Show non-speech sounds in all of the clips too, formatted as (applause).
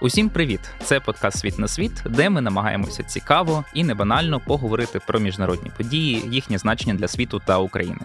Усім привіт! Це подкаст Світ на світ, де ми намагаємося цікаво і не банально поговорити про міжнародні події, їхнє значення для світу та України.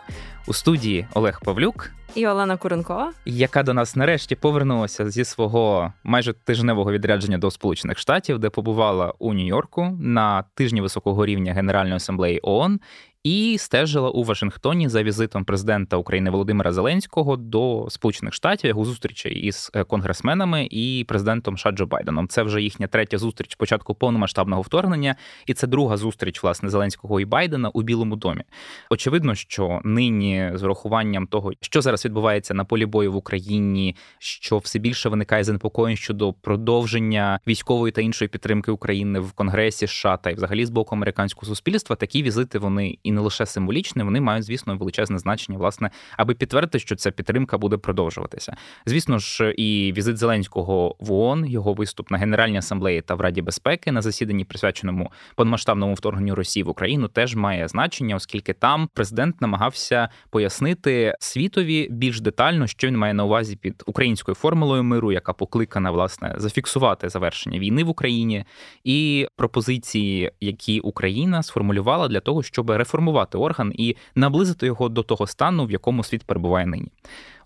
У студії Олег Павлюк і Олена Куренкова, яка до нас нарешті повернулася зі свого майже тижневого відрядження до Сполучених Штатів, де побувала у Нью-Йорку на тижні високого рівня Генеральної асамблеї ООН і стежила у Вашингтоні за візитом президента України Володимира Зеленського до Сполучених Штатів його зустрічей із е, конгресменами і президентом США Джо Байденом. Це вже їхня третя зустріч початку повномасштабного вторгнення, і це друга зустріч власне Зеленського і Байдена у Білому домі. Очевидно, що нині з урахуванням того, що зараз відбувається на полі бою в Україні, що все більше виникає занепокоєнь щодо продовження військової та іншої підтримки України в Конгресі США та й взагалі з боку американського суспільства, такі візити вони і не лише символічне, вони мають, звісно, величезне значення, власне, аби підтвердити, що ця підтримка буде продовжуватися. Звісно ж, і візит Зеленського в ООН, його виступ на Генеральній асамблеї та в Раді безпеки на засіданні, присвяченому повномасштабному вторгненню Росії в Україну, теж має значення, оскільки там президент намагався пояснити світові більш детально, що він має на увазі під українською формулою миру, яка покликана власне зафіксувати завершення війни в Україні, і пропозиції, які Україна сформулювала для того, щоб реформувати реформувати орган і наблизити його до того стану, в якому світ перебуває нині.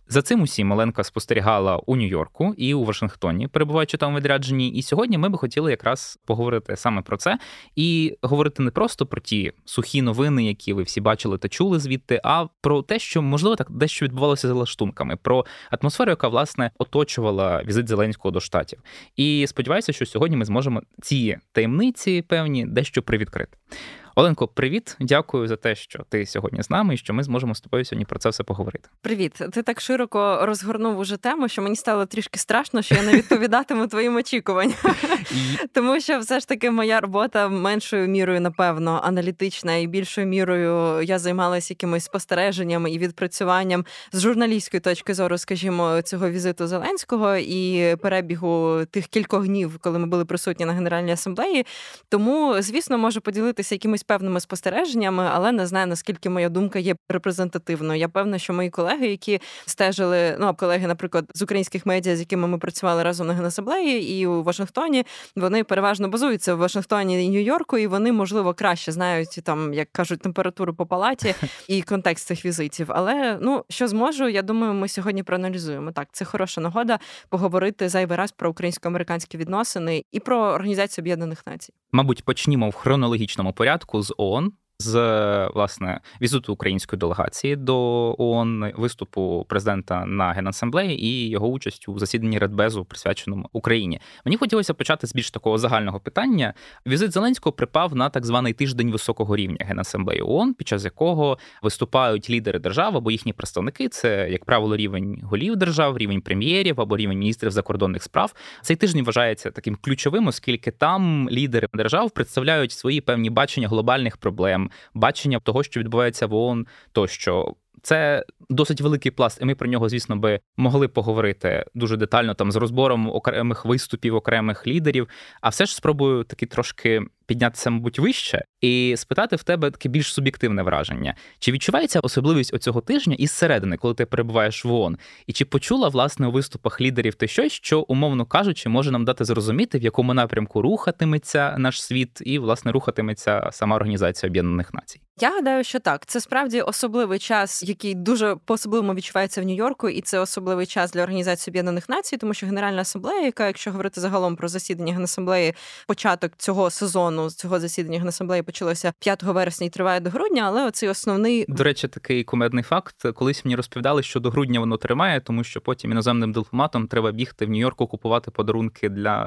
За цим усім Оленка спостерігала у Нью-Йорку і у Вашингтоні, перебуваючи там відрядженні. І сьогодні ми би хотіли якраз поговорити саме про це і говорити не просто про ті сухі новини, які ви всі бачили та чули звідти, а про те, що можливо так дещо відбувалося за лаштунками, про атмосферу, яка власне оточувала візит Зеленського до штатів. І сподіваюся, що сьогодні ми зможемо ці таємниці певні дещо привідкрити. Оленко, привіт, дякую за те, що ти сьогодні з нами і що ми зможемо з тобою сьогодні про це все поговорити. Привіт, ти так широко розгорнув уже тему, що мені стало трішки страшно, що я не відповідатиму (laughs) твоїм очікуванням. (laughs) Тому що все ж таки моя робота меншою мірою, напевно, аналітична і більшою мірою я займалася якимись спостереженням і відпрацюванням з журналістської точки зору, скажімо, цього візиту Зеленського і перебігу тих кількох днів, коли ми були присутні на Генеральній асамблеї. Тому, звісно, можу поділитися якимись певними спостереженнями, але не знаю наскільки моя думка є репрезентативною. Я певна, що мої колеги, які стежили, ну колеги, наприклад, з українських медіа, з якими ми працювали разом на Генасаблеї і у Вашингтоні, вони переважно базуються в Вашингтоні і Нью-Йорку, і вони можливо краще знають там, як кажуть, температуру по палаті (laughs) і контекст цих візитів. Але ну що зможу, я думаю, ми сьогодні проаналізуємо. Так, це хороша нагода поговорити зайвий раз про українсько-американські відносини і про організацію Об'єднаних Націй. Мабуть, почнімо в хронологічному порядку з ООН з власне візиту української делегації до ООН, виступу президента на генасамблеї і його участь у засіданні Радбезу, присвяченому Україні. Мені хотілося почати з більш такого загального питання. Візит Зеленського припав на так званий тиждень високого рівня генасамблеї ООН, під час якого виступають лідери держав або їхні представники. Це як правило рівень голів держав, рівень прем'єрів або рівень міністрів закордонних справ. Цей тиждень вважається таким ключовим, оскільки там лідери держав представляють свої певні бачення глобальних проблем бачення того, що відбувається в ООН, тощо. Це досить великий пласт, і ми про нього, звісно, би могли поговорити дуже детально там з розбором окремих виступів, окремих лідерів. А все ж спробую таки трошки піднятися, мабуть, вище, і спитати в тебе таке більш суб'єктивне враження. Чи відчувається особливість оцього тижня із середини, коли ти перебуваєш в ООН? І чи почула власне у виступах лідерів ти щось, що, умовно кажучи, може нам дати зрозуміти, в якому напрямку рухатиметься наш світ, і власне рухатиметься сама організація Об'єднаних Націй? Я гадаю, що так. Це справді особливий час, який дуже по особливому відчувається в Нью-Йорку, і це особливий час для організації Об'єднаних Націй, тому що Генеральна асамблея, яка, якщо говорити загалом про засідання Генасамблеї, початок цього сезону цього засідання Генасамблеї почалося 5 вересня і триває до грудня. Але оцей основний до речі, такий кумедний факт. Колись мені розповідали, що до грудня воно тримає, тому що потім іноземним дипломатам треба бігти в Нью-Йорку купувати подарунки для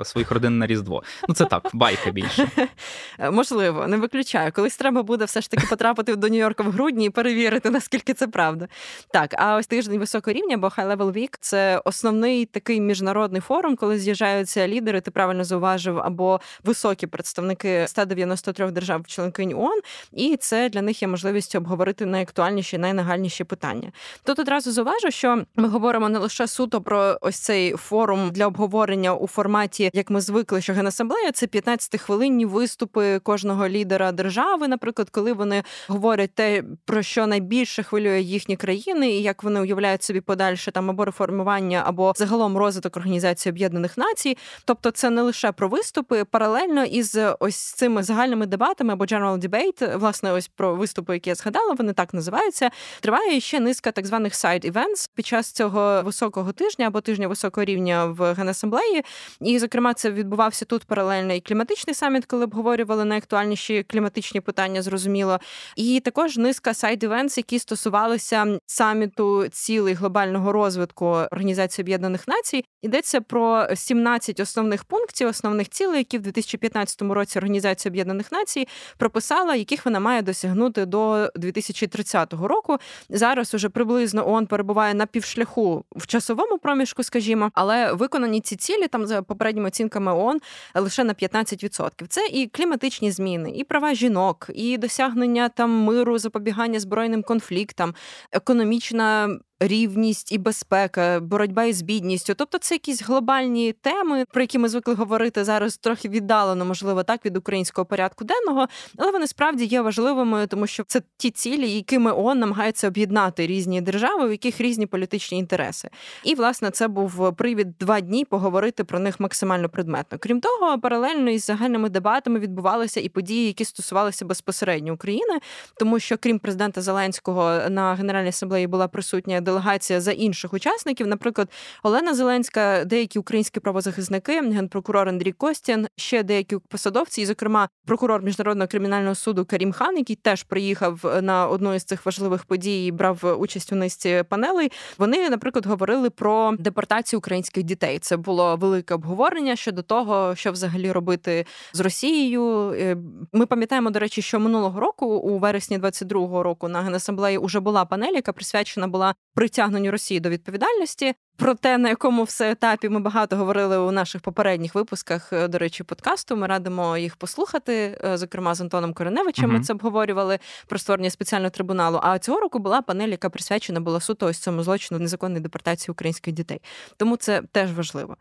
е, своїх родин на різдво. Ну це так, байка більше (laughs) можливо, не виключаю. Колись треба буде все ж таки потрапити до Нью-Йорка в грудні і перевірити, наскільки це правда. Так, а ось тиждень високого рівня, бо High Level Week – це основний такий міжнародний форум, коли з'їжджаються лідери. Ти правильно зауважив, або високі представники представники 193 держав членкинь ООН, і це для них є можливістю обговорити найактуальніші, найнагальніші питання. Тут одразу зауважу, що ми говоримо не лише суто про ось цей форум для обговорення у форматі, як ми звикли, що генасамблея це 15-хвилинні виступи кожного лідера держави, наприклад, коли вони говорять те, про що найбільше хвилює їхні країни, і як вони уявляють собі подальше там або реформування, або загалом розвиток організації Об'єднаних Націй. Тобто, це не лише про виступи, паралельно із ось цими загальними дебатами або general debate, власне, ось про виступи, які я згадала, вони так називаються. Триває ще низка так званих side events під час цього високого тижня або тижня високого рівня в генасамблеї. І, зокрема, це відбувався тут паралельно і кліматичний саміт, коли обговорювали найактуальніші кліматичні питання, зрозуміло. І також низка side events, які стосувалися саміту цілей глобального розвитку Організації Об'єднаних Націй. Йдеться про 17 основних пунктів, основних цілей, які в 2015 році Організація Об'єднаних Націй прописала, яких вона має досягнути до 2030 року. Зараз уже приблизно ООН перебуває на півшляху в часовому проміжку, скажімо, але виконані ці цілі там за попередніми оцінками ООН лише на 15%. Це і кліматичні зміни, і права жінок, і досягнення там миру, запобігання збройним конфліктам, економічна рівність і безпека, боротьба із бідністю. Тобто, це якісь глобальні теми, про які ми звикли говорити зараз трохи віддалено, можливо, так від українського порядку денного, але вони справді є важливими, тому що це ті цілі, якими ООН намагається об'єднати різні держави, у яких різні політичні інтереси. І власне це був привід два дні поговорити про них максимально предметно. Крім того, паралельно із загальними дебатами відбувалися і події, які стосувалися безпосередньо України, тому що крім президента Зеленського на генеральній асамблеї була присутня делегація за інших учасників. Наприклад, Олена Зеленська, деякі українські правозахисники, генпрокурор Андрій Костян, ще деякі посадовці, і, зокрема, прокурор міжнародного кримінального суду Карім Хан, який теж приїхав на одну із цих важливих подій, і брав участь у низці панелей. Вони, наприклад, говорили про депортацію українських дітей. Це було велике обговорення щодо того, що взагалі робити з Росією. Е, ми пам'ятаємо, до речі, що минулого року, у вересні 22-го року, на генасамблеї вже була панель, яка присвячена була притягненню Росії до відповідальності. Про те, на якому все етапі ми багато говорили у наших попередніх випусках, е, до речі, подкасту. Ми радимо їх послухати. Е, зокрема, з Антоном Кореневичем uh-huh. ми це обговорювали про створення спеціального трибуналу. А цього року була панель, яка присвячена була суто ось цьому злочину незаконної депортації українських дітей. Тому це теж важливо.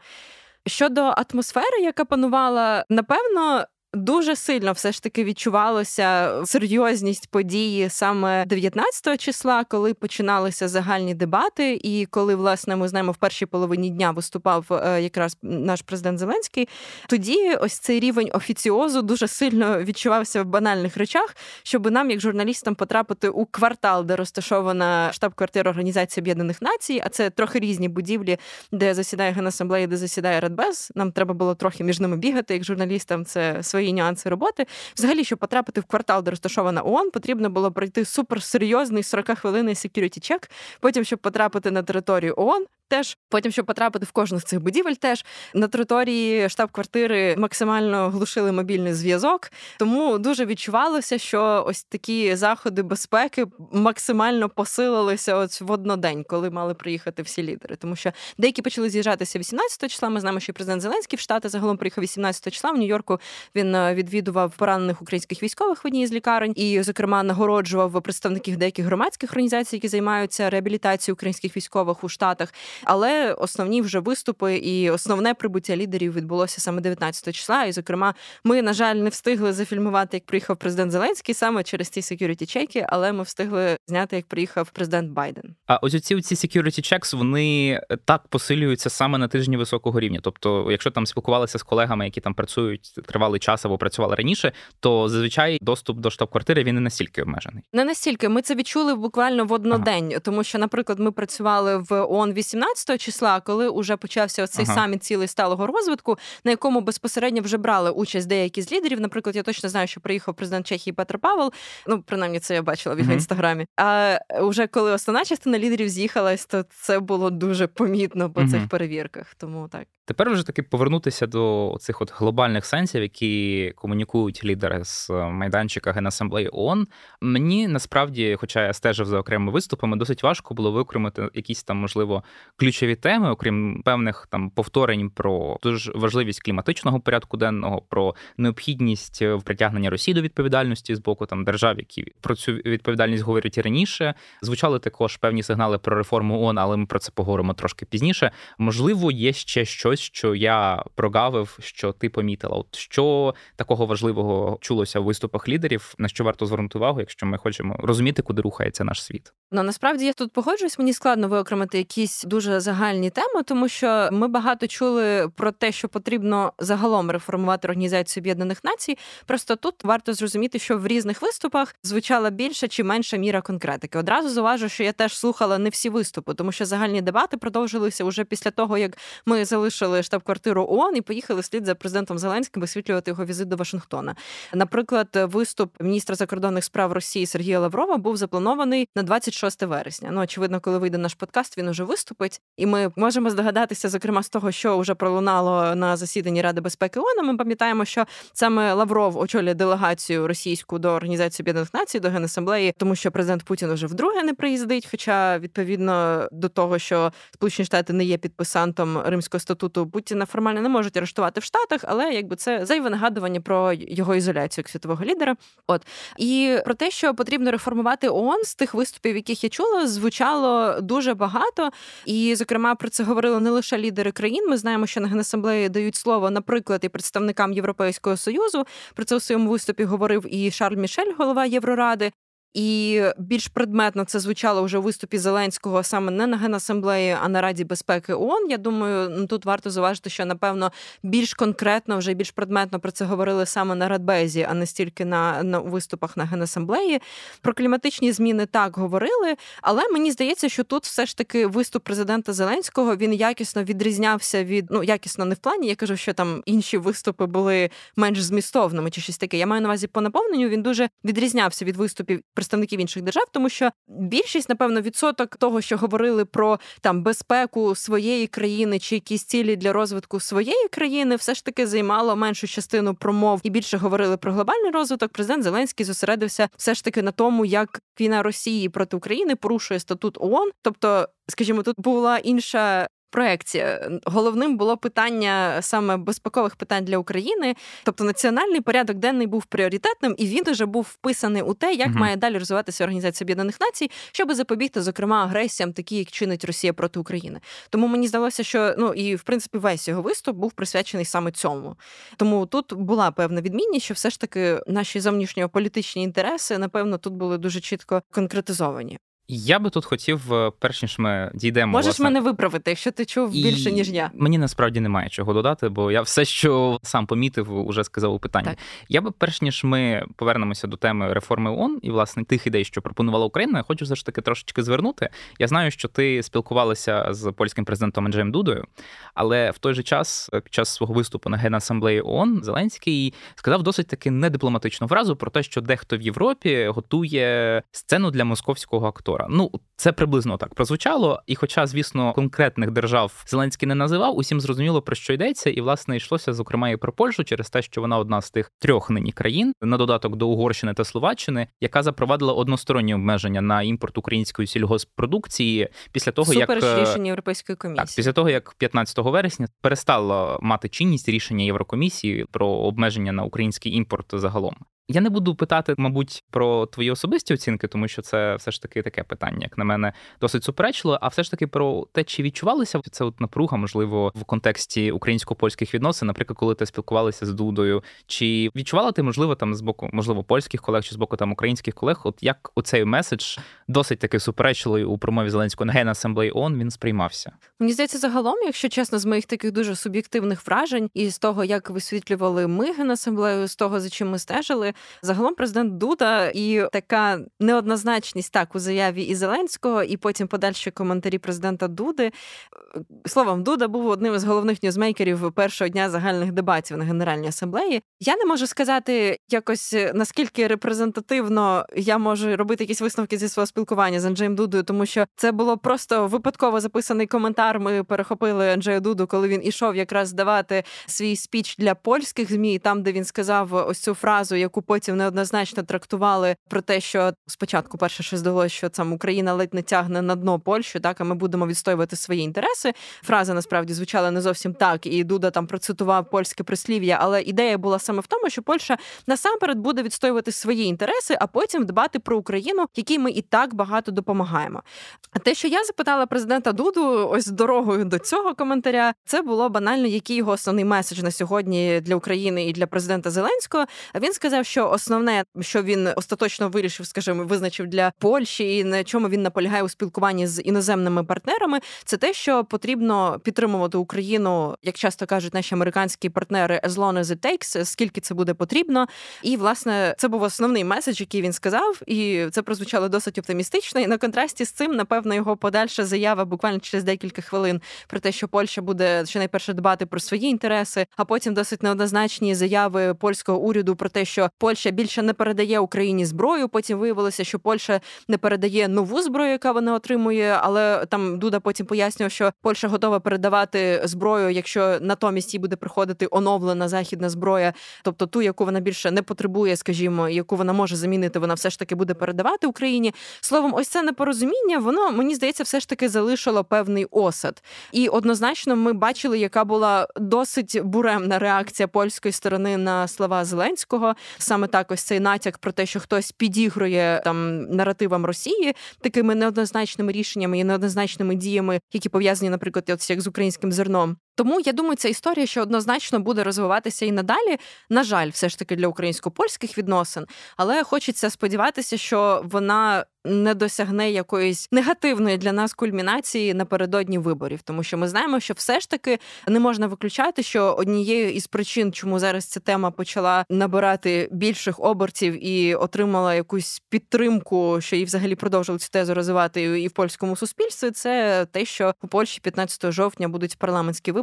Щодо атмосфери, яка панувала, напевно, Дуже сильно все ж таки відчувалося серйозність події саме 19 числа, коли починалися загальні дебати, і коли власне ми знаємо в першій половині дня виступав е, якраз наш президент Зеленський. Тоді ось цей рівень офіціозу дуже сильно відчувався в банальних речах, щоб нам, як журналістам, потрапити у квартал, де розташована штаб-квартира Організації Об'єднаних Націй, а це трохи різні будівлі, де засідає Генасамблея, де засідає Радбез. Нам треба було трохи між ними бігати, як журналістам. Це свої свої нюанси роботи. Взагалі, щоб потрапити в квартал, де розташована ООН, потрібно було пройти суперсерйозний 40-хвилинний security чек. Потім, щоб потрапити на територію ООН, теж потім, щоб потрапити в кожну з цих будівель, теж на території штаб-квартири максимально глушили мобільний зв'язок. Тому дуже відчувалося, що ось такі заходи безпеки максимально посилилися ось в однодень, коли мали приїхати всі лідери. Тому що деякі почали з'їжджатися 18 числа. Ми знаємо, що президент Зеленський в Штати загалом приїхав 18 числа. В Нью-Йорку він е, відвідував поранених українських військових в одній з лікарень і, зокрема, нагороджував представників деяких громадських організацій, які займаються реабілітацією українських військових у Штатах. Але основні вже виступи і основне прибуття лідерів відбулося саме 19 числа. І, зокрема, ми, на жаль, не встигли зафільмувати, як приїхав президент Зеленський саме через ці security чеки, але ми встигли зняти, як приїхав президент Байден. А ось ці ці security checks, вони так посилюються саме на тижні високого рівня. Тобто, якщо там спілкувалися з колегами, які там працюють тривалий час або працювали раніше, то зазвичай доступ до штаб-квартири він не настільки обмежений. Не настільки ми це відчули буквально в однодень, ага. тому що, наприклад, ми працювали в ООН 18 числа, коли вже почався цей ага. саміт цілий сталого розвитку, на якому безпосередньо вже брали участь деякі з лідерів. Наприклад, я точно знаю, що приїхав президент Чехії Петр Павел. Ну принаймні це я бачила в його інстаграмі. А вже коли основна частина лідерів з'їхалась, то це було дуже помітно по цих перевірках. Тому так. Тепер вже таки повернутися до цих от глобальних сенсів, які комунікують лідери з майданчика Генасамблеї ООН. Мені насправді, хоча я стежив за окремими виступами, досить важко було викремити якісь там, можливо, ключові теми, окрім певних там повторень про дуже важливість кліматичного порядку денного, про необхідність притягнення Росії до відповідальності з боку там держав, які про цю відповідальність говорять і раніше. Звучали також певні сигнали про реформу ООН, але ми про це поговоримо трошки пізніше. Можливо, є ще щось, що я прогавив, що ти помітила. От що такого важливого чулося в виступах лідерів, на що варто звернути увагу, якщо ми хочемо розуміти, куди рухається наш світ. Ну насправді я тут погоджуюсь. Мені складно виокремити якісь дуже загальні теми, тому що ми багато чули про те, що потрібно загалом реформувати організацію Об'єднаних Націй. Просто тут варто зрозуміти, що в різних виступах звучала більша чи менша міра конкретики. Одразу зауважу, що я теж слухала не всі виступи, тому що загальні дебати продовжилися уже після того, як ми залишили штаб-квартиру ООН і поїхали слід за президентом Зеленським висвітлювати його візит до Вашингтона. Наприклад, виступ міністра закордонних справ Росії Сергія Лаврова був запланований на 26 вересня. Ну очевидно, коли вийде наш подкаст, він уже виступить, і ми можемо здогадатися, зокрема з того, що вже пролунало на засіданні Ради безпеки ООН. Ми пам'ятаємо, що саме Лавров очолює делегацію російську до організації Об'єднаних Націй до Генасамблеї, тому що президент Путін уже вдруге не приїздить. Хоча відповідно до того, що Сполучені Штати не є підписантом Римського статуту, Путіна формально не можуть арештувати в Штатах, але якби це зайве нагадування про його ізоляцію як світового лідера. От і про те, що потрібно реформувати ООН з тих виступів, яких я чула, звучало дуже багато. І, зокрема, про це говорили не лише лідери країн. Ми знаємо, що на генасамблеї дають слово, наприклад, і представникам Європейського союзу. Про це у своєму виступі говорив і Шарль Мішель, голова Євроради. І більш предметно це звучало вже у виступі Зеленського саме не на генасамблеї, а на Раді безпеки ООН. Я думаю, ну, тут варто зауважити, що напевно більш конкретно, вже більш предметно про це говорили саме на Радбезі, а не стільки на на виступах на генасамблеї. Про кліматичні зміни так говорили, але мені здається, що тут все ж таки виступ президента Зеленського він якісно відрізнявся від ну якісно не в плані. Я кажу, що там інші виступи були менш змістовними чи щось таке. Я маю на увазі по наповненню. Він дуже відрізнявся від виступів представників інших держав, тому що більшість, напевно, відсоток того, що говорили про там безпеку своєї країни чи якісь цілі для розвитку своєї країни, все ж таки займало меншу частину промов і більше говорили про глобальний розвиток. Президент Зеленський зосередився все ж таки на тому, як війна Росії проти України порушує статут ООН. Тобто, скажімо, тут була інша проекція. Головним було питання саме безпекових питань для України. Тобто національний порядок денний був пріоритетним, і він вже був вписаний у те, як угу. має далі розвиватися Організація Об'єднаних Націй, щоб запобігти, зокрема, агресіям, такі як чинить Росія проти України. Тому мені здалося, що ну і в принципі весь його виступ був присвячений саме цьому. Тому тут була певна відмінність, що все ж таки наші зовнішньополітичні інтереси, напевно, тут були дуже чітко конкретизовані. Я би тут хотів, е, перш ніж ми дійдемо. Можеш власне, мене виправити, якщо ти чув і більше, ніж я. Мені насправді немає чого додати, бо я все, що сам помітив, уже сказав у питанні. Так. Я би, перш ніж ми повернемося до теми реформи ООН і власне тих ідей, що пропонувала Україна, я хочу все ж таки трошечки звернути. Я знаю, що ти спілкувалася з польським президентом Анджеєм Дудою, але в той же час, під час свого виступу на генасамблеї ООН, Зеленський сказав досить таки недипломатичну фразу про те, що дехто в Європі готує сцену для московського актора долара. Ну це приблизно так прозвучало. І, хоча, звісно, конкретних держав Зеленський не називав, усім зрозуміло про що йдеться, і власне йшлося зокрема і про Польщу через те, що вона одна з тих трьох нині країн на додаток до Угорщини та Словаччини, яка запровадила односторонні обмеження на імпорт української сільгоспродукції після того, Супереч як е, рішення Європейської комісії. Так, після того як 15 вересня перестало мати чинність рішення Єврокомісії про обмеження на український імпорт загалом. Я не буду питати, мабуть, про твої особисті оцінки, тому що це все ж таки таке питання, як на мене, досить суперечливо. А все ж таки про те, чи відчувалися це от напруга, можливо, в контексті українсько-польських відносин, наприклад, коли ти спілкувалися з Дудою, чи відчувала ти, можливо, там з боку, можливо, польських колег чи з боку там українських колег, от як оцей меседж досить таки суперечливий у промові Зеленського на генасамблеї ООН він сприймався? Мені здається, загалом, якщо чесно, з моїх таких дуже суб'єктивних вражень і з того, як висвітлювали ми генасамблею, з того за чим ми стежили загалом президент Дуда і така неоднозначність так у заяві і Зеленського, і потім подальші коментарі президента Дуди. Словом, Дуда був одним із головних ньюзмейкерів першого дня загальних дебатів на Генеральній асамблеї. Я не можу сказати якось наскільки репрезентативно я можу робити якісь висновки зі свого спілкування з Анджеєм Дудою, тому що це було просто випадково записаний коментар. Ми перехопили Анджея Дуду, коли він ішов якраз давати свій спіч для польських змі, там де він сказав ось цю фразу, яку потім неоднозначно трактували про те, що спочатку перше що здалося, що там Україна ледь не тягне на дно Польщу, так а ми будемо відстоювати свої інтереси. Фраза насправді звучала не зовсім так, і Дуда там процитував польське прислів'я, але ідея була саме в тому, що Польща насамперед буде відстоювати свої інтереси, а потім дбати про Україну, якій ми і так багато допомагаємо. А те, що я запитала президента Дуду, ось дорогою до цього коментаря, це було банально, який його основний меседж на сьогодні для України і для президента Зеленського. Він сказав, що основне, що він остаточно вирішив, скажімо, визначив для Польщі, і на чому він наполягає у спілкуванні з іноземними партнерами, це те, що потрібно підтримувати Україну, як часто кажуть наші американські партнери, as long as it takes, скільки це буде потрібно. І власне це був основний меседж, який він сказав, і це прозвучало досить оптимістично. І на контрасті з цим, напевно, його подальша заява буквально через декілька хвилин про те, що Польща буде щонайперше дбати про свої інтереси, а потім досить неоднозначні заяви польського уряду про те, що Польща більше не передає Україні зброю. Потім виявилося, що Польща не передає нову зброю, яка вона отримує. Але там Дуда потім пояснював, що Польща готова передавати зброю, якщо натомість їй буде приходити оновлена західна зброя, тобто ту, яку вона більше не потребує, скажімо, яку вона може замінити, вона все ж таки буде передавати Україні. Словом, ось це непорозуміння, воно мені здається, все ж таки залишило певний осад. І однозначно ми бачили, яка була досить буремна реакція польської сторони на слова Зеленського. Саме так ось цей натяк про те, що хтось підігрує там наративам Росії такими неоднозначними рішеннями і неоднозначними діями, які пов'язані, наприклад, як з українським зерном. Тому я думаю, ця історія ще однозначно буде розвиватися і надалі. На жаль, все ж таки для українсько-польських відносин, але хочеться сподіватися, що вона не досягне якоїсь негативної для нас кульмінації напередодні виборів, тому що ми знаємо, що все ж таки не можна виключати, що однією із причин, чому зараз ця тема почала набирати більших обертів і отримала якусь підтримку, що її взагалі продовжили цю тезу розвивати і в польському суспільстві, це те, що у Польщі 15 жовтня будуть парламентські вибори,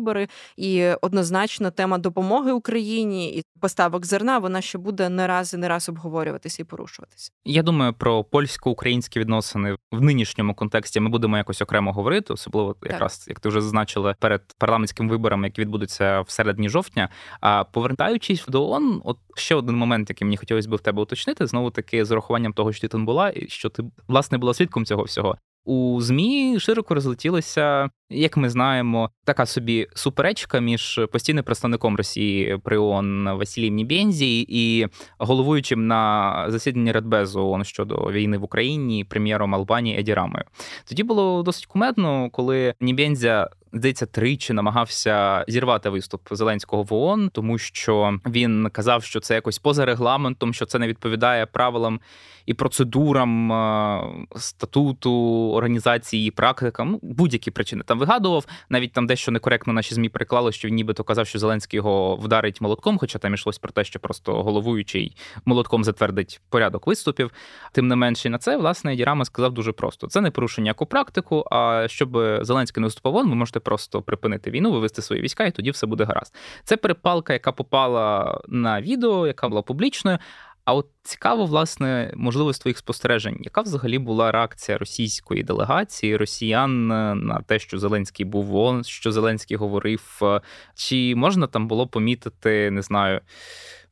і однозначно тема допомоги Україні і поставок зерна вона ще буде не раз і не раз обговорюватися і порушуватися. Я думаю про польську українські відносини в нинішньому контексті ми будемо якось окремо говорити, особливо якраз як ти вже зазначила перед парламентськими виборами, які відбудуться в середині жовтня. А повертаючись до ООН, от ще один момент, який мені хотілося б в тебе уточнити, знову таки з урахуванням того, що ти там була, і що ти власне була свідком цього всього. У змі широко розлетілася, як ми знаємо, така собі суперечка між постійним представником Росії при ООН Василієм Нібензі і головуючим на засіданні Радбезу ООН щодо війни в Україні прем'єром Албанії Еді Рамою. Тоді було досить кумедно, коли Нібензя здається, тричі намагався зірвати виступ Зеленського в ООН, тому що він казав, що це якось поза регламентом, що це не відповідає правилам і процедурам е, статуту організації і практикам. Ну, будь-які причини там вигадував. Навіть там дещо некоректно наші змі приклали, що він нібито казав, що Зеленський його вдарить молотком, хоча там йшлось про те, що просто головуючий молотком затвердить порядок виступів. Тим не менше, на це власне Дірама сказав дуже просто: це не порушення яку практику. А щоб Зеленський не виступав, ви можете просто припинити війну, вивести свої війська, і тоді все буде гаразд. Це перепалка, яка попала на відео, яка була публічною. А от цікаво, власне, можливо, твоїх спостережень, яка взагалі була реакція російської делегації, росіян на те, що Зеленський був ООН, що Зеленський говорив, чи можна там було помітити, не знаю,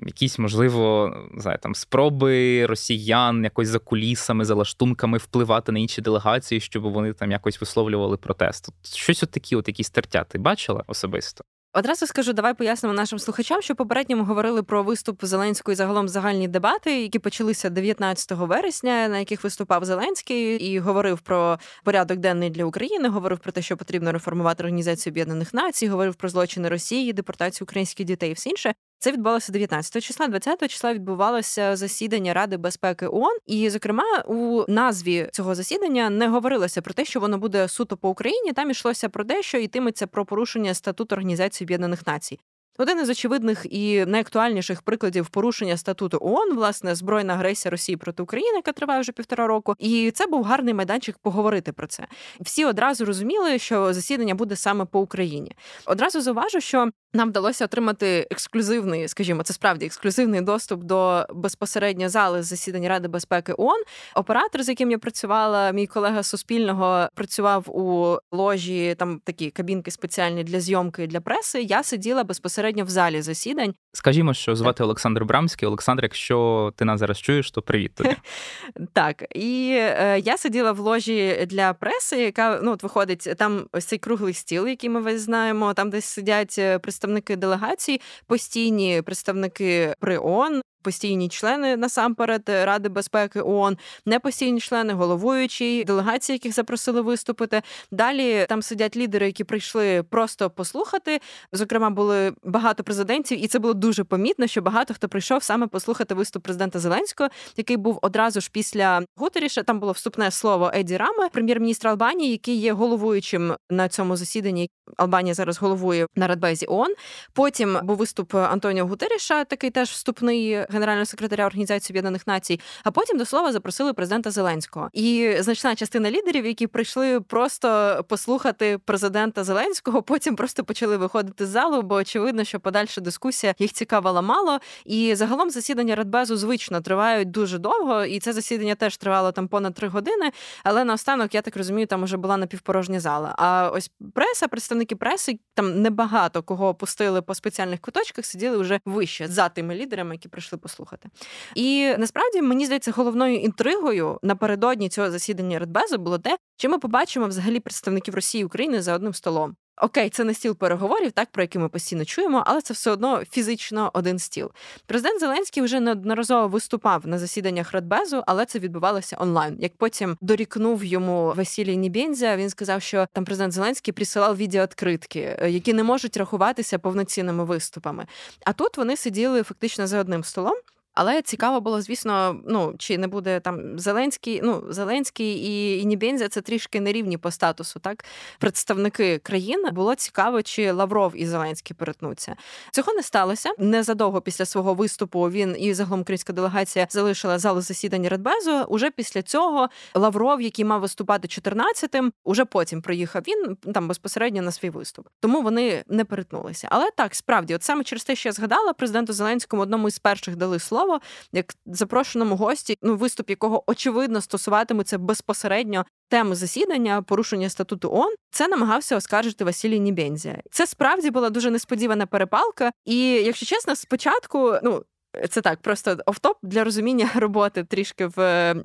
якісь, можливо, не там спроби росіян якось за кулісами, за лаштунками впливати на інші делегації, щоб вони там якось висловлювали протест? Щось от такі, от якісь тертя, ти бачила особисто? Одразу скажу, давай пояснимо нашим слухачам, що попередньо ми говорили про виступ Зеленського і загалом загальні дебати, які почалися 19 вересня, на яких виступав Зеленський і говорив про порядок денний для України. Говорив про те, що потрібно реформувати організацію Об'єднаних Націй, говорив про злочини Росії, депортацію українських дітей і все інше. Це відбувалося 19 числа, 20 числа відбувалося засідання Ради безпеки ООН. І, зокрема, у назві цього засідання не говорилося про те, що воно буде суто по Україні. Там ішлося про те, що йтиметься про порушення статуту Організації Об'єднаних Націй. Один із очевидних і найактуальніших прикладів порушення статуту ООН, власне, збройна агресія Росії проти України, яка триває вже півтора року. І це був гарний майданчик поговорити про це. Всі одразу розуміли, що засідання буде саме по Україні. Одразу зауважу, що нам вдалося отримати ексклюзивний, скажімо, це справді ексклюзивний доступ до безпосередньо зали засідання Ради безпеки ООН. Оператор, з яким я працювала, мій колега Суспільного працював у ложі. Там такі кабінки спеціальні для зйомки для преси. Я сиділа безпосередньо в залі засідань. Скажімо, що звати Олександр Брамський. Олександр, якщо ти нас зараз чуєш, то привіт тобі. (laughs) Так і е, я сиділа в ложі для преси, яка ну от виходить там ось цей круглий стіл, який ми весь знаємо. Там десь сидять е, представники делегацій, постійні представники при ООН, постійні члени насамперед Ради безпеки ООН, непостійні члени, головуючі, делегації, яких запросили виступити. Далі там сидять лідери, які прийшли просто послухати. Зокрема, були багато президентів, і це було дуже помітно, що багато хто прийшов саме послухати виступ президента Зеленського, який був одразу ж після Гутеріша. Там було вступне слово Еді Рами, прем'єр-міністра Албанії, який є головуючим на цьому засіданні. Албанія зараз головує на Радбезі ООН. Потім був виступ Антоніо Гутеріша, такий теж вступний генерального секретаря Організації Об'єднаних Націй. А потім до слова запросили президента Зеленського. І значна частина лідерів, які прийшли просто послухати президента Зеленського, потім просто почали виходити з залу, бо очевидно, що подальша дискусія їх цікавила мало. І загалом засідання Радбезу звично тривають дуже довго, і це засідання теж тривало там понад три години. Але наостанок, я так розумію, там вже була напівпорожня зала. А ось преса, представники преси, там небагато кого опустили по спеціальних куточках, сиділи вже вище за тими лідерами, які прийшли послухати. І насправді мені здається, головною інтригою напередодні цього засідання Радбезу було те, чи ми побачимо взагалі представників Росії і України за одним столом. Окей, це не стіл переговорів, так про який ми постійно чуємо, але це все одно фізично один стіл. Президент Зеленський вже неодноразово виступав на засіданнях Радбезу, але це відбувалося онлайн. Як потім дорікнув йому Василій Нібензя, він сказав, що там президент Зеленський присилав відеооткритки, е, які не можуть рахуватися повноцінними виступами. А тут вони сиділи фактично за одним столом. Але цікаво було, звісно, ну чи не буде там Зеленський, ну Зеленський і, Нібензя це трішки нерівні по статусу, так представники країн було цікаво, чи Лавров і Зеленський перетнуться. Цього не сталося. Незадовго після свого виступу він і загалом українська делегація залишила залу засідання Радбезу. Уже після цього Лавров, який мав виступати 14-тим, уже потім приїхав він там безпосередньо на свій виступ. Тому вони не перетнулися. Але так справді, от саме через те, що я згадала, президенту Зеленському одному із перших дали слово слово, як запрошеному гості, ну виступ якого очевидно стосуватиметься безпосередньо теми засідання, порушення статуту ООН, це намагався оскаржити Василій Нібензія. Це справді була дуже несподівана перепалка. І якщо чесно, спочатку ну це так, просто офтоп для розуміння (laughs) роботи трішки в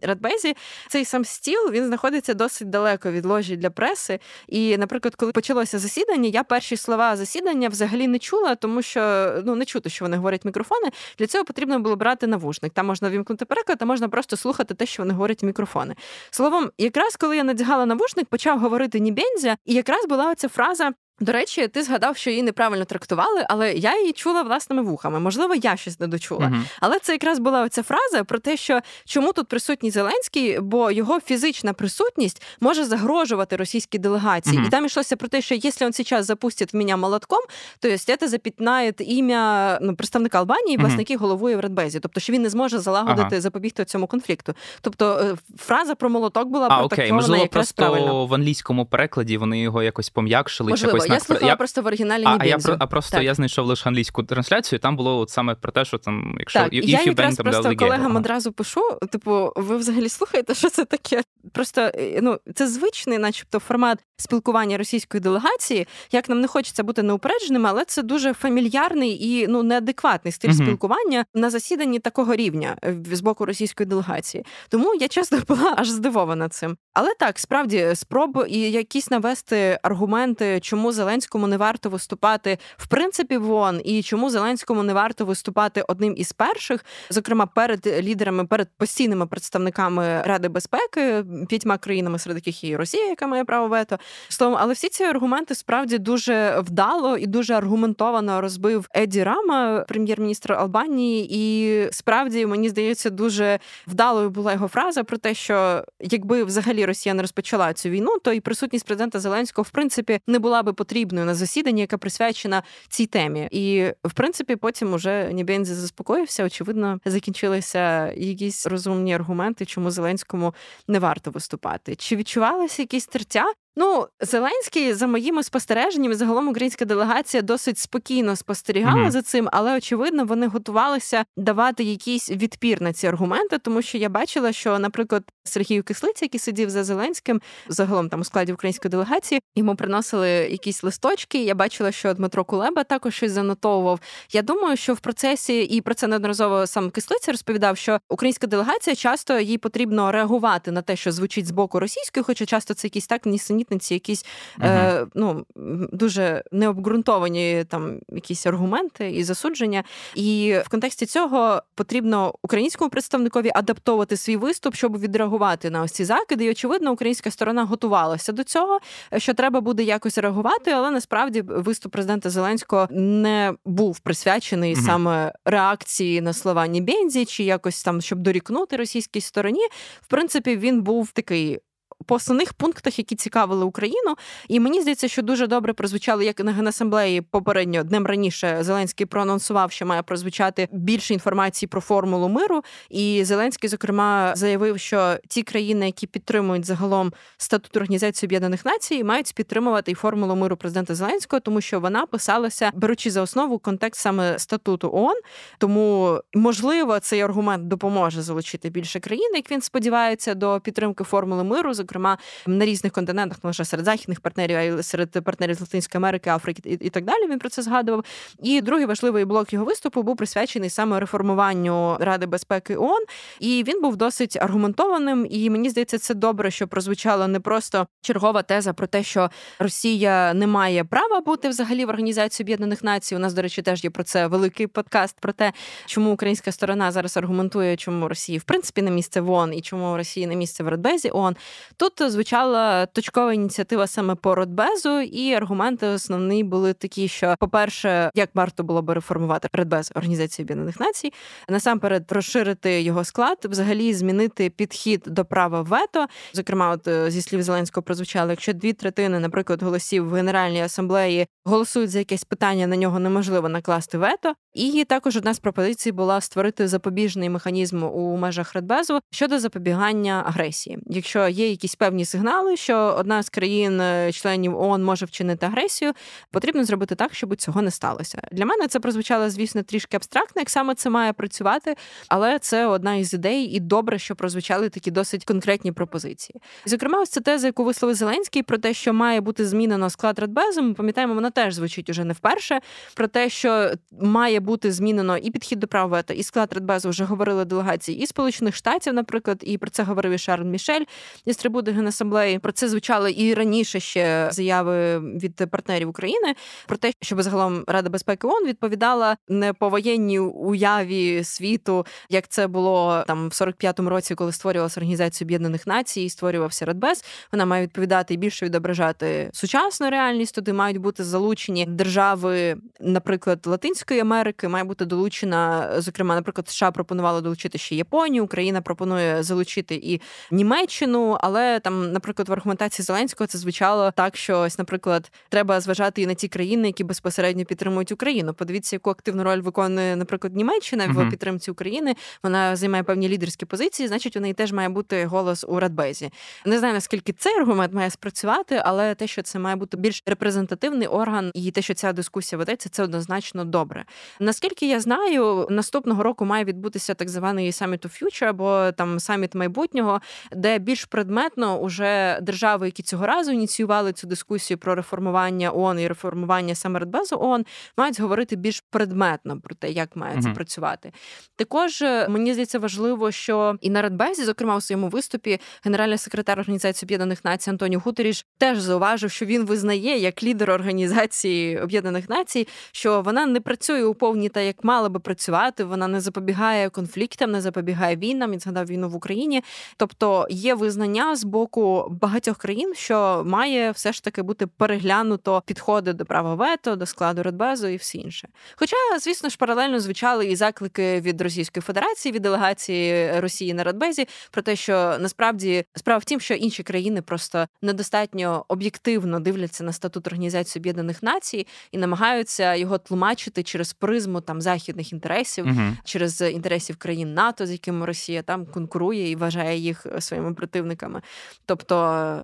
Радбезі. Цей сам стіл він знаходиться досить далеко від ложі для преси. І, наприклад, коли почалося засідання, я перші слова засідання взагалі не чула, тому що ну не чути, що вони говорять мікрофони. Для цього потрібно було брати навушник. Там можна вімкнути переклад, а можна просто слухати те, що вони говорять мікрофони. Словом, якраз коли я надягала навушник, почав говорити Нібензя, і якраз була оця фраза до речі, ти згадав, що її неправильно трактували, але я її чула власними вухами. Можливо, я щось не дочула. Uh-huh. Але це якраз була оця фраза про те, що чому тут присутній Зеленський, бо його фізична присутність може загрожувати російській делегації. Uh-huh. І там йшлося про те, що якщо він зараз запустить мене молотком, то це запітнає ім'я ну, представника Албанії, uh-huh. власне, який головує в Радбезі. Тобто, що він не зможе залагодити, запобігти цьому конфлікту. Тобто е, фраза про молоток була а, окей, можливо, просто правильно. в англійському перекладі вони його якось пом'якшили. Можливо, якось я слухала я... просто в оригіналі а, а я а просто так. я знайшов лише англійську трансляцію. Там було от саме про те, що там, якщо так, if я якраз bang, просто колегам одразу пишу. Типу, ви взагалі слухаєте, що це таке? Просто е, ну це звичний, начебто, формат спілкування російської делегації. Як нам не хочеться бути неупередженими, але це дуже фамільярний і ну неадекватний стиль uh-huh. спілкування на засіданні такого рівня е, з боку російської делегації. Тому я чесно (laughs) була аж здивована цим. Але так справді спроб і якісь навести аргументи, чому Зеленському не варто виступати в принципі в ООН, і чому Зеленському не варто виступати одним із перших, зокрема перед лідерами, перед постійними представниками Ради безпеки, п'ятьма країнами, серед яких і Росія, яка має право вето. Словом, але всі ці аргументи справді дуже вдало і дуже аргументовано розбив Еді Рама, прем'єр-міністр Албанії, і справді мені здається, дуже вдалою була його фраза про те, що якби взагалі Росія не розпочала цю війну, то і присутність президента Зеленського в принципі не була би потрібною на засіданні, яке присвячена цій темі. І в принципі, потім уже Нібензі заспокоївся. Очевидно, закінчилися якісь розумні аргументи, чому Зеленському не варто виступати. Чи відчувалися якісь тертя? Ну, Зеленський, за моїми спостереженнями, загалом українська делегація досить спокійно спостерігала mm-hmm. за цим, але очевидно, вони готувалися давати якийсь відпір на ці аргументи, тому що я бачила, що, наприклад, Сергій Кислиця, який сидів за Зеленським, загалом там у складі української делегації, йому приносили якісь листочки. Я бачила, що Дмитро Кулеба також щось занотовував. Я думаю, що в процесі і про це неодноразово сам Кислиця розповідав, що українська делегація часто їй потрібно реагувати на те, що звучить з боку російської, хоча часто це якісь так нісені нісенітниці, якісь uh е, ну, дуже необґрунтовані там якісь аргументи і засудження. І в контексті цього потрібно українському представникові адаптовувати свій виступ, щоб відреагувати на ось ці закиди. І очевидно, українська сторона готувалася до цього, що треба буде якось реагувати, але насправді виступ президента Зеленського не був присвячений uh саме реакції на слова Нібензі, чи якось там, щоб дорікнути російській стороні. В принципі, він був такий по основних пунктах, які цікавили Україну. І мені здається, що дуже добре прозвучали, як на генасамблеї попередньо днем раніше Зеленський проанонсував, що має прозвучати більше інформації про формулу миру. І Зеленський, зокрема, заявив, що ті країни, які підтримують загалом статут Організації Об'єднаних Націй, мають підтримувати і формулу миру президента Зеленського, тому що вона писалася, беручи за основу контекст саме статуту ООН. Тому можливо цей аргумент допоможе залучити більше країн, як він сподівається, до підтримки формули миру зокрема на різних континентах, не лише серед західних партнерів, а й серед партнерів з Латинської Америки, Африки і, і так далі. Він про це згадував. І другий важливий блок його виступу був присвячений саме реформуванню Ради безпеки ООН. І він був досить аргументованим. І мені здається, це добре, що прозвучала не просто чергова теза про те, що Росія не має права бути взагалі в організації Об'єднаних Націй. У нас, до речі, теж є про це великий подкаст про те, чому українська сторона зараз аргументує, чому Росії в принципі не місце в ООН і чому Росії не місце в Радбезі ООН. Тут звучала точкова ініціатива саме по Родбезу, і аргументи основні були такі, що, по-перше, як варто було би реформувати Радбез Організації Об'єднаних Націй, насамперед розширити його склад, взагалі змінити підхід до права вето. Зокрема, от е, зі слів Зеленського прозвучало, якщо дві третини, наприклад, голосів в Генеральній асамблеї голосують за якесь питання, на нього неможливо накласти вето. І також одна з пропозицій була створити запобіжний механізм у межах Радбезу щодо запобігання агресії, якщо є якісь якісь певні сигнали, що одна з країн-членів е, ООН може вчинити агресію, потрібно зробити так, щоб цього не сталося. Для мене це прозвучало, звісно, трішки абстрактно, як саме це має працювати, але це одна із ідей, і добре, що прозвучали такі досить конкретні пропозиції. Зокрема, ось ця теза, яку висловив Зеленський, про те, що має бути змінено склад Радбезу, ми пам'ятаємо, вона теж звучить уже не вперше. Про те, що має бути змінено і підхід до права вето, і склад Радбезу вже говорили делегації і Сполучених Штатів, наприклад, і про це говорив і Шарн Мішель трибуни буде генасамблеї. Про це звучали і раніше ще заяви від партнерів України про те, щоб загалом Рада безпеки ООН відповідала не по воєнній уяві світу, як це було там в 45-му році, коли створювалася організація Об'єднаних Націй, і створювався Радбез. Вона має відповідати і більше відображати сучасну реальність. Туди мають бути залучені держави, наприклад, Латинської Америки, має бути долучена, зокрема, наприклад, США пропонували долучити ще Японію. Україна пропонує залучити і Німеччину, але там, наприклад, в аргументації Зеленського це звучало так, що ось, наприклад, треба зважати і на ті країни, які безпосередньо підтримують Україну. Подивіться, яку активну роль виконує, наприклад, Німеччина в uh-huh. підтримці України. Вона займає певні лідерські позиції, значить, у неї теж має бути голос у Радбезі. Не знаю наскільки цей аргумент має спрацювати, але те, що це має бути більш репрезентативний орган, і те, що ця дискусія ведеться, це однозначно добре. Наскільки я знаю, наступного року має відбутися так званий Summit of Future, або там саміт майбутнього, де більш предметно уже держави, які цього разу ініціювали цю дискусію про реформування ООН і реформування саме Радбезу ООН, мають говорити більш предметно про те, як має це працювати. Також е, мені здається важливо, що і на Радбезі, зокрема у своєму виступі, генеральний секретар Організації Об'єднаних Націй Антоніо Гутеріш теж зауважив, що він визнає як лідер організації Об'єднаних Націй, що вона не працює у повні та як мала би працювати. Вона не запобігає конфліктам, не запобігає війнам. Він згадав війну в Україні. Тобто є визнання з боку багатьох країн, що має все ж таки бути переглянуто підходи до права вето, до складу Радбезу і все інше. Хоча, звісно ж, паралельно звучали і заклики від Російської Федерації, від делегації Росії на Радбезі про те, що насправді справа в тім, що інші країни просто недостатньо об'єктивно дивляться на статут Організації Об'єднаних Націй і намагаються його тлумачити через призму там західних інтересів, угу. через інтересів країн НАТО, з якими Росія там конкурує і вважає їх своїми противниками. Тобто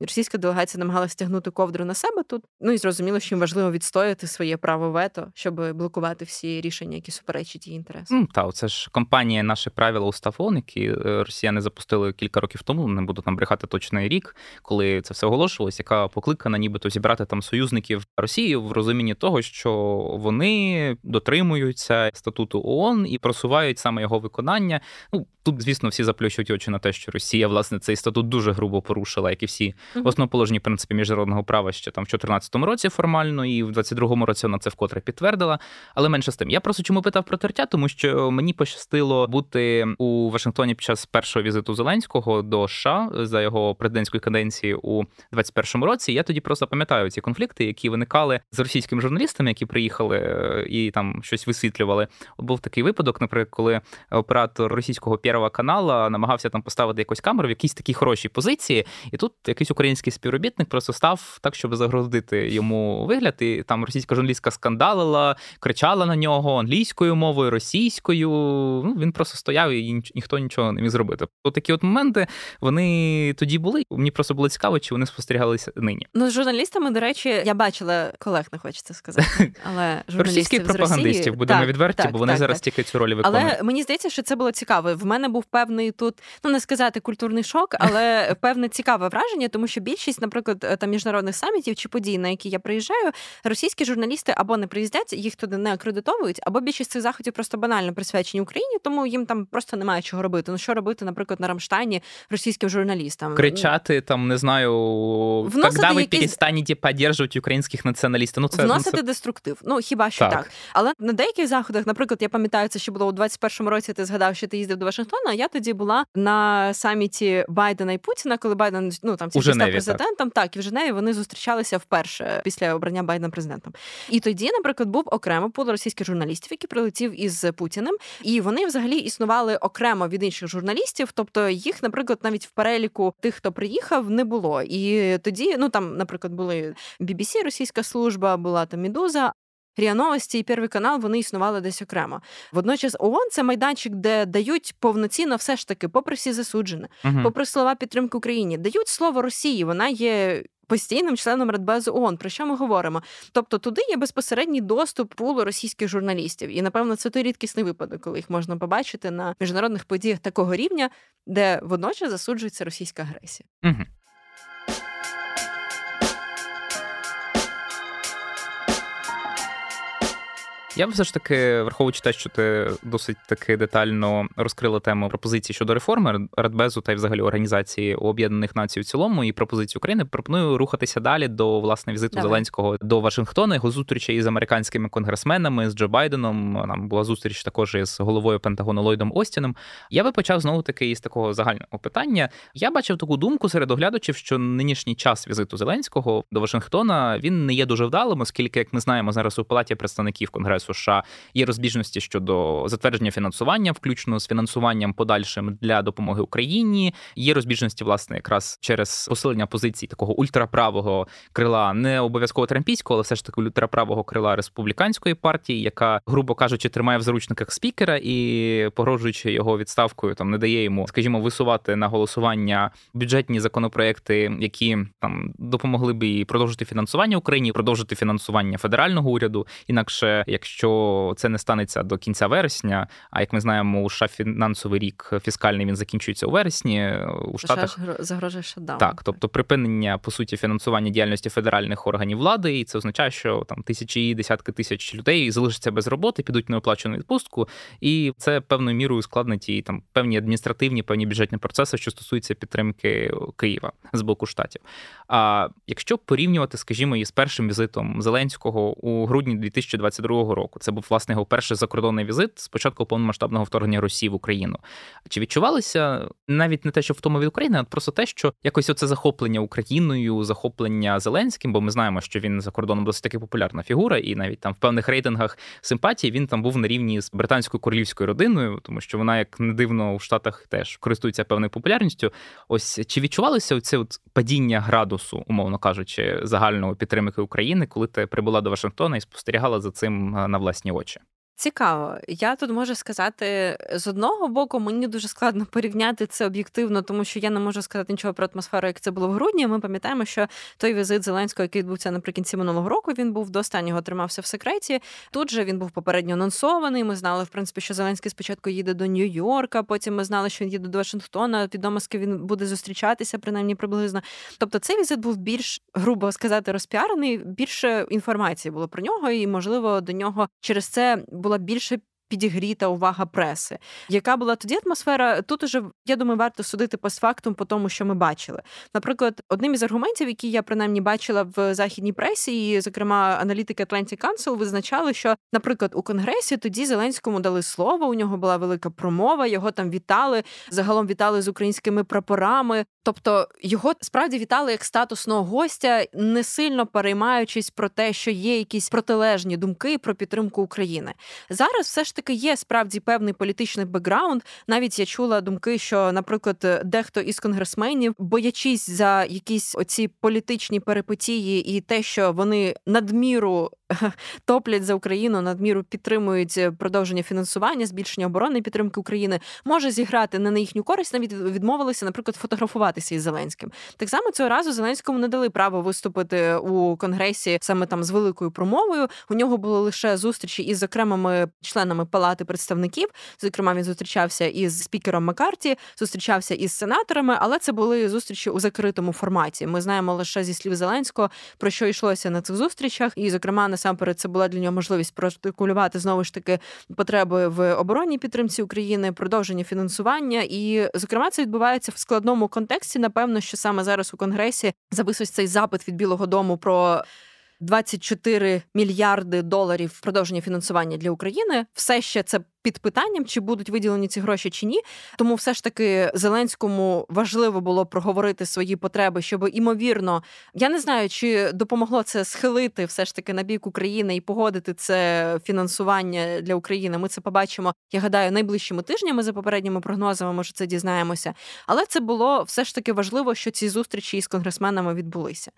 російська делегація намагалася стягнути ковдру на себе тут. Ну і зрозуміло, що їм важливо відстояти своє право вето, щоб блокувати всі рішення, які суперечать її інтересам. Mm, та це ж компанія наше правила устав ООН, які е, росіяни запустили кілька років тому. Не буду там брехати точний рік, коли це все оголошувалось, яка покликана, нібито зібрати там союзників Росії в розумінні того, що вони дотримуються статуту ООН і просувають саме його виконання. Ну тут, звісно, всі заплющують очі на те, що Росія власне цей статут дуже грубо порушила, як і всі основоположні принципи міжнародного права ще там в 2014 році формально, і в 22-му році вона це вкотре підтвердила. Але менше з тим. Я просто чому питав про тертя, тому що мені пощастило бути у Вашингтоні під час першого візиту Зеленського до США за його президентської каденції у 21-му році. Я тоді просто пам'ятаю ці конфлікти, які виникали з російськими журналістами, які приїхали е, і там щось висвітлювали. Був такий випадок, наприклад, коли оператор російського Первого каналу намагався там поставити якусь камеру в якійсь такій хорошій позиції, і тут якийсь український співробітник просто став так, щоб загородити йому вигляд. І там російська журналістка скандалила, кричала на нього англійською мовою, російською. Ну він просто стояв і ніхто нічого не міг зробити. От такі от моменти вони тоді були. Мені просто було цікаво, чи вони спостерігалися нині. Ну з журналістами, до речі, я бачила колег, не хочеться сказати, але (laughs) російських пропагандистів будемо так, відверті, так, бо вони так, зараз тільки цю роль виконують. Але мені здається, що це було цікаво. В мене був певний тут, ну не сказати культурний шок, але (laughs) певне цікаве враження, тому що більшість, наприклад, там міжнародних самітів чи подій, на які я приїжджаю, російські журналісти або не приїздять, їх туди не акредитовують, або більшість цих заходів просто банально присвячені Україні, тому їм там просто немає чого робити. Ну що робити, наприклад, на Рамштайні російським журналістам кричати там, не знаю, коли ви якісь... перестанете підтримувати українських націоналістів. Ну це вносити ну, це... деструктив. Ну хіба що так. так. Але на деяких заходах, наприклад, я пам'ятаю, це ще було у 21-му році. Ти згадав, що ти їздив до Вашингтона. а Я тоді була на саміті Байдена і Путіна, коли Байден ну там ці став президентом. Так. так і в Женеві вони зустрічалися вперше після обрання Байдена президентом. І тоді, наприклад, був окремо пул російських журналістів, який прилетів із Путіним, і вони взагалі існували окремо від інших журналістів. Тобто їх, наприклад, навіть в переліку тих, хто приїхав, не було. І тоді, ну там, наприклад, були BBC, російська служба, була там Медуза. Ріа Новості і Первий канал вони існували десь окремо. Водночас ООН – це майданчик, де дають повноцінно все ж таки, попри всі засуджені, uh попри слова підтримки Україні, дають слово Росії. Вона є. Постійним членом Радбезу ООН. про що ми говоримо? Тобто туди є безпосередній доступ пулу російських журналістів, і напевно це той рідкісний випадок, коли їх можна побачити на міжнародних подіях такого рівня, де водночас засуджується російська агресія. Угу. Я б все ж таки, враховуючи те, що ти досить таки детально розкрила тему пропозиції щодо реформи Радбезу та й взагалі організації Об'єднаних Націй в цілому і пропозиції України, пропоную рухатися далі до власне візиту Давай. Зеленського до Вашингтона. Його зустрічі із американськими конгресменами з Джо Байденом. Нам була зустріч також із головою Пентагону Ллойдом Остіном. Я би почав знову таки із такого загального питання. Я бачив таку думку серед оглядачів, що нинішній час візиту Зеленського до Вашингтона він не є дуже вдалим, оскільки, як ми знаємо, зараз у палаті представників конгресу. США є розбіжності щодо затвердження фінансування, включно з фінансуванням подальшим для допомоги Україні. Є розбіжності, власне, якраз через посилення позицій такого ультраправого крила, не обов'язково трампійського, але все ж таки ультраправого крила республіканської партії, яка, грубо кажучи, тримає в заручниках спікера і погрожуючи його відставкою, там не дає йому, скажімо, висувати на голосування бюджетні законопроекти, які там допомогли б і продовжити фінансування Україні, продовжити фінансування федерального уряду. Інакше, якщо якщо це не станеться до кінця вересня. А як ми знаємо, у США фінансовий рік фіскальний він закінчується у вересні. У штатах загрожує шатдаун. Так, тобто припинення по суті фінансування діяльності федеральних органів влади, і це означає, що там тисячі і десятки тисяч людей залишаться без роботи, підуть на оплачену відпустку, і це певною мірою ускладнить і там певні адміністративні, певні бюджетні процеси, що стосуються підтримки Києва з боку штатів. А якщо порівнювати, скажімо, із першим візитом Зеленського у грудні 2022 року. Це був власне його перший закордонний візит з початку повномасштабного вторгнення Росії в Україну. Чи відчувалося навіть не те, що втома від України, а просто те, що якось оце захоплення Україною, захоплення Зеленським, бо ми знаємо, що він за кордоном досить таки популярна фігура, і навіть там в певних рейтингах симпатії він там був на рівні з британською королівською родиною, тому що вона, як не дивно, у Штатах теж користується певною популярністю. Ось чи відчувалося оце от падіння градусу, умовно кажучи, загальної підтримки України, коли ти прибула до Вашингтона і спостерігала за цим на власні очі? Цікаво, я тут можу сказати з одного боку, мені дуже складно порівняти це об'єктивно, тому що я не можу сказати нічого про атмосферу, як це було в грудні. Ми пам'ятаємо, що той візит Зеленського, який відбувся наприкінці минулого року, він був до останнього тримався в секреті. Тут же він був попередньо анонсований. Ми знали, в принципі, що Зеленський спочатку їде до Нью-Йорка, потім ми знали, що він їде до Вашингтона. Відомо, з ким він буде зустрічатися, принаймні приблизно. Тобто, цей візит був більш грубо сказати розпіарений, більше інформації було про нього, і можливо до нього через це була більше підігріта увага преси. Яка була тоді атмосфера? Тут уже я думаю, варто судити постфактум по тому, що ми бачили. Наприклад, одним із аргументів, які я принаймні бачила в західній пресі, і зокрема аналітики Atlantic Council визначали, що, наприклад, у конгресі тоді Зеленському дали слово. У нього була велика промова, його там вітали. Загалом вітали з українськими прапорами. Тобто його справді вітали як статусного гостя, не сильно переймаючись про те, що є якісь протилежні думки про підтримку України. Зараз все ж таки є справді певний політичний бекграунд. Навіть я чула думки, що, наприклад, дехто із конгресменів, боячись за якісь оці політичні перипетії і те, що вони надміру топлять за Україну, надміру підтримують продовження фінансування, збільшення оборони підтримки України, може зіграти не на їхню користь, навіть відмовилися, наприклад, фотографуватися із Зеленським. Так само цього разу Зеленському не дали право виступити у конгресі саме там з великою промовою. У нього були лише зустрічі із окремими членами палати представників. Зокрема, він зустрічався із спікером Маккарті, зустрічався із сенаторами, але це були зустрічі у закритому форматі. Ми знаємо лише зі слів Зеленського про що йшлося на цих зустрічах, і зокрема насамперед це була для нього можливість проартикулювати знову ж таки потреби в оборонній підтримці України, продовження фінансування. І, зокрема, це відбувається в складному контексті. Напевно, що саме зараз у конгресі завис цей запит від Білого Дому про. 24 мільярди доларів продовження фінансування для України все ще це під питанням, чи будуть виділені ці гроші чи ні. Тому все ж таки Зеленському важливо було проговорити свої потреби, щоб імовірно, я не знаю, чи допомогло це схилити все ж таки на бік України і погодити це фінансування для України. Ми це побачимо. Я гадаю, найближчими тижнями за попередніми прогнозами. Може, це дізнаємося. Але це було все ж таки важливо, що ці зустрічі із конгресменами відбулися.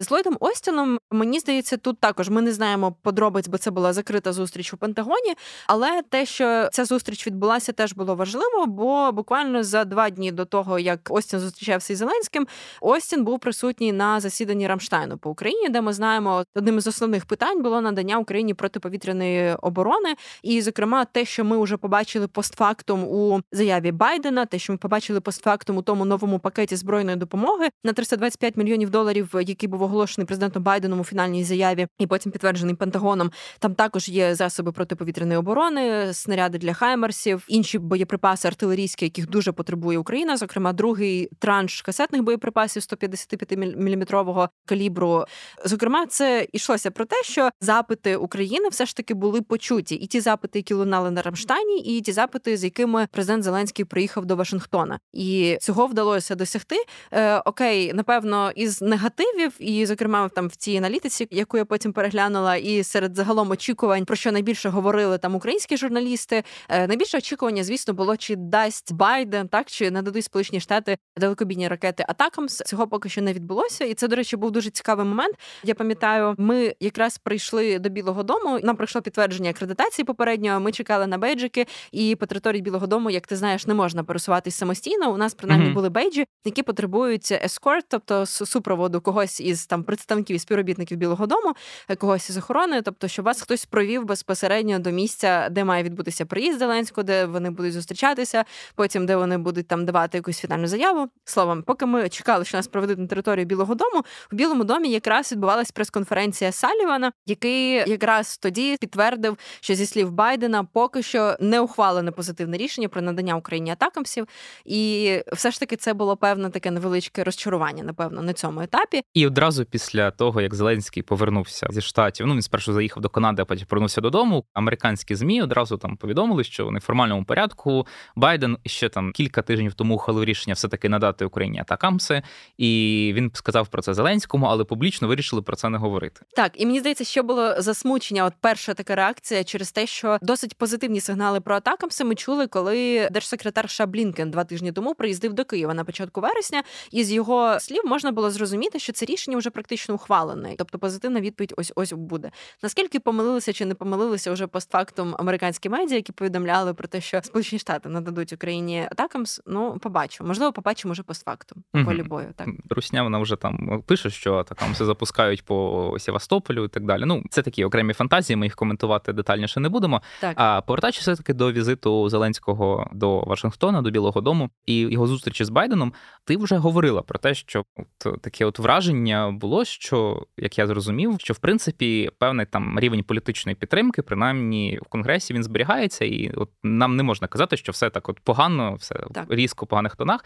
З Ллойдом Остіном, мені здається, тут також ми не знаємо подробиць, бо це була закрита зустріч у Пентагоні. Але те, що що ця зустріч відбулася, теж було важливо, бо буквально за два дні до того, як Остін зустрічався із Зеленським, Остін був присутній на засіданні Рамштайну по Україні, де ми знаємо, одним із основних питань було надання Україні протиповітряної оборони, і, зокрема, те, що ми вже побачили постфактум у заяві Байдена, те, що ми побачили постфактум у тому новому пакеті збройної допомоги на 325 мільйонів доларів, який був оголошений президентом Байденом у фінальній заяві, і потім підтверджений Пентагоном. Там також є засоби протиповітряної оборони снаряди для хаймерсів, інші боєприпаси артилерійські, яких дуже потребує Україна. Зокрема, другий транш касетних боєприпасів 155 міліметрового калібру. Зокрема, це йшлося про те, що запити України все ж таки були почуті, і ті запити, які лунали на Рамштайні, і ті запити, з якими президент Зеленський приїхав до Вашингтона, і цього вдалося досягти. Е, Окей, напевно, із негативів, і зокрема, там в цій аналітиці, яку я потім переглянула, і серед загалом очікувань, про що найбільше говорили там українські журналісти журналісти. Е, найбільше очікування, звісно, було чи дасть Байден, так чи нададуть Сполучені Штати далекобійні ракети атакам. Цього поки що не відбулося, і це, до речі, був дуже цікавий момент. Я пам'ятаю, ми якраз прийшли до Білого Дому. Нам прийшло підтвердження акредитації попередньо. Ми чекали на бейджики, і по території Білого Дому, як ти знаєш, не можна пересуватись самостійно. У нас принаймні mm-hmm. були бейджі, які потребують ескорт, тобто супроводу когось із там представників і співробітників Білого Дому, когось із охорони, тобто, щоб вас хтось провів безпосередньо до місця, де має відбути відбутися приїзд Зеленського, де вони будуть зустрічатися, потім де вони будуть там давати якусь фінальну заяву. Словом, поки ми чекали, що нас проведуть на територію Білого Дому, в Білому домі якраз відбувалась прес-конференція Салівана, який якраз тоді підтвердив, що зі слів Байдена поки що не ухвалене позитивне рішення про надання Україні атакамсів, і все ж таки це було певне таке невеличке розчарування, напевно, на цьому етапі. І одразу після того, як Зеленський повернувся зі штатів, ну він спершу заїхав до Канади, а потім повернувся додому. Американські змі одразу там повідомили, що в неформальному порядку Байден ще там кілька тижнів тому ухвалив рішення все таки надати Україні атакамси, і він сказав про це Зеленському, але публічно вирішили про це не говорити. Так, і мені здається, що було засмучення. От перша така реакція через те, що досить позитивні сигнали про атакамси ми чули, коли держсекретар США Блінкен два тижні тому приїздив до Києва на початку вересня, і з його слів можна було зрозуміти, що це рішення вже практично ухвалене. Тобто позитивна відповідь ось ось буде. Наскільки помилилися чи не помилилися вже постфактум американські медіа, які повідомляли про те, що Сполучені Штати нададуть Україні атакамс, ну побачимо. Можливо, побачимо вже постфактум по полі бою. Так Русня вона вже там пише, що атакамси запускають по Севастополю і так далі. Ну це такі окремі фантазії. Ми їх коментувати детальніше не будемо. Так. А повертаючись все таки до візиту Зеленського до Вашингтона, до Білого Дому і його зустрічі з Байденом, ти вже говорила про те, що от таке от враження було, що як я зрозумів, що в принципі певний там рівень політичної підтримки, принаймні в конгресі, він зберігається, і от нам не можна казати, що все так от погано, все так. різко в поганих тонах.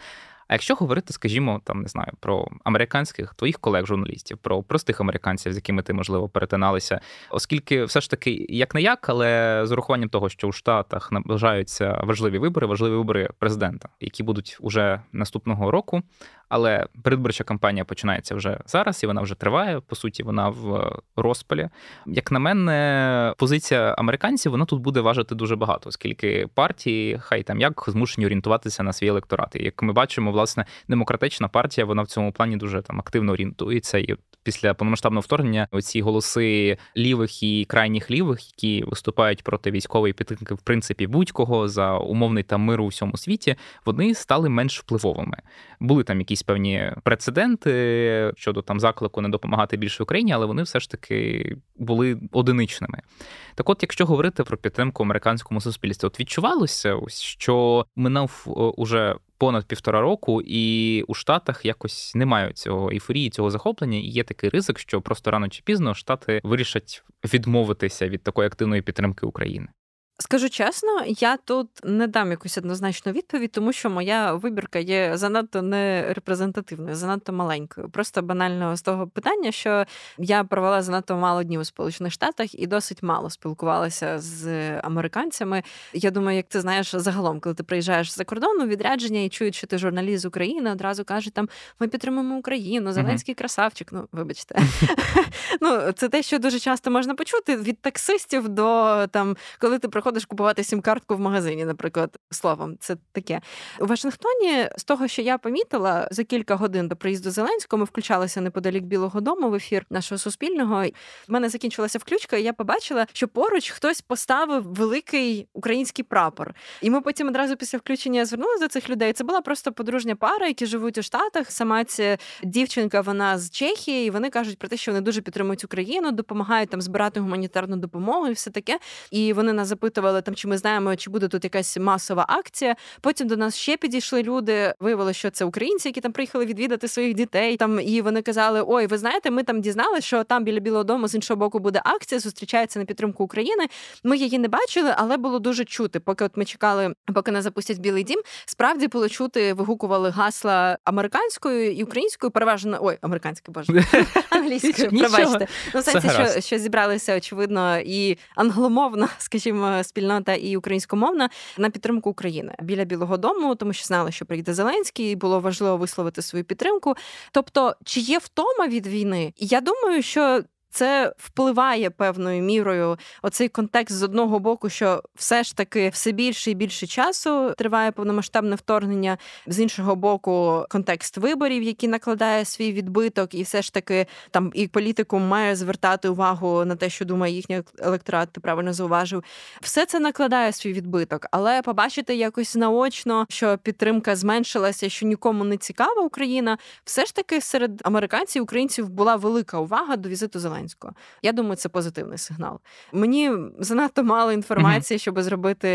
А якщо говорити, скажімо, там не знаю про американських твоїх колег-журналістів, про простих американців, з якими ти можливо перетиналися, оскільки все ж таки як не як, але з урахуванням того, що у Штатах наближаються важливі вибори, важливі вибори президента, які будуть уже наступного року. Але передвиборча кампанія починається вже зараз, і вона вже триває. По суті, вона в розпалі. Як на мене, позиція американців вона тут буде важити дуже багато, оскільки партії, хай там як змушені орієнтуватися на свій електорат. І Як ми бачимо, власне, демократична партія вона в цьому плані дуже там активно орієнтується. І після повномасштабного вторгнення оці голоси лівих і крайніх лівих, які виступають проти військової підтримки, в принципі, будь-кого за умовний там мир у всьому світі, вони стали менш впливовими. Були там якісь певні прецеденти щодо там заклику не допомагати більше Україні, але вони все ж таки були одиничними. Так, от, якщо говорити про підтримку американському суспільству, от відчувалося, що минав уже понад півтора року, і у Штатах якось немає цього ейфорії, цього захоплення, і є такий ризик, що просто рано чи пізно Штати вирішать відмовитися від такої активної підтримки України. Скажу чесно, я тут не дам якусь однозначну відповідь, тому що моя вибірка є занадто не репрезентативною, занадто маленькою. Просто банально з того питання, що я провела занадто мало днів у Сполучених Штатах і досить мало спілкувалася з американцями. Я думаю, як ти знаєш, загалом, коли ти приїжджаєш за кордону, відрядження і чують, що ти журналіст з України, одразу кажуть, там ми підтримуємо Україну, Зеленський красавчик. Ну, вибачте, (laughs) ну це те, що дуже часто можна почути від таксистів до там, коли ти приходиш приходиш купувати сім-картку в магазині, наприклад, словом, це таке. У Вашингтоні, з того, що я помітила, за кілька годин до приїзду Зеленського ми включалися неподалік Білого Дому в ефір нашого суспільного. В мене закінчилася включка, і я побачила, що поруч хтось поставив великий український прапор. І ми потім одразу після включення звернулися до цих людей. Це була просто подружня пара, які живуть у Штатах. Сама ця дівчинка, вона з Чехії, і вони кажуть про те, що вони дуже підтримують Україну, допомагають там збирати гуманітарну допомогу і все таке. І вони нас запитують, запитували там, чи ми знаємо, чи буде тут якась масова акція. Потім до нас ще підійшли люди. Виявилося, що це українці, які там приїхали відвідати своїх дітей. Там і вони казали: Ой, ви знаєте, ми там дізналися, що там біля Білого Дому з іншого боку буде акція, зустрічається на підтримку України. Ми її не бачили, але було дуже чути. Поки от ми чекали, поки не запустять Білий Дім. Справді було чути, вигукували гасла американською і українською, переважно ой, американською боже (laughs) англійською. Пробачте. Ну, сенсі, що, що зібралися очевидно і англомовно, (laughs) скажімо, спільнота і українськомовна на підтримку України біля Білого Дому, тому що знали, що прийде Зеленський, і було важливо висловити свою підтримку. Тобто, чи є втома від війни? Я думаю, що це впливає певною мірою оцей контекст з одного боку, що все ж таки все більше і більше часу триває повномасштабне вторгнення. З іншого боку, контекст виборів, який накладає свій відбиток, і все ж таки там і політикум має звертати увагу на те, що думає їхній електорат, ти правильно зауважив. Все це накладає свій відбиток, але побачити якось наочно, що підтримка зменшилася, що нікому не цікава Україна, все ж таки серед американців українців була велика увага до візиту Зеленського. Зеленського. Я думаю, це позитивний сигнал. Мені занадто мало інформації, mm-hmm. щоб зробити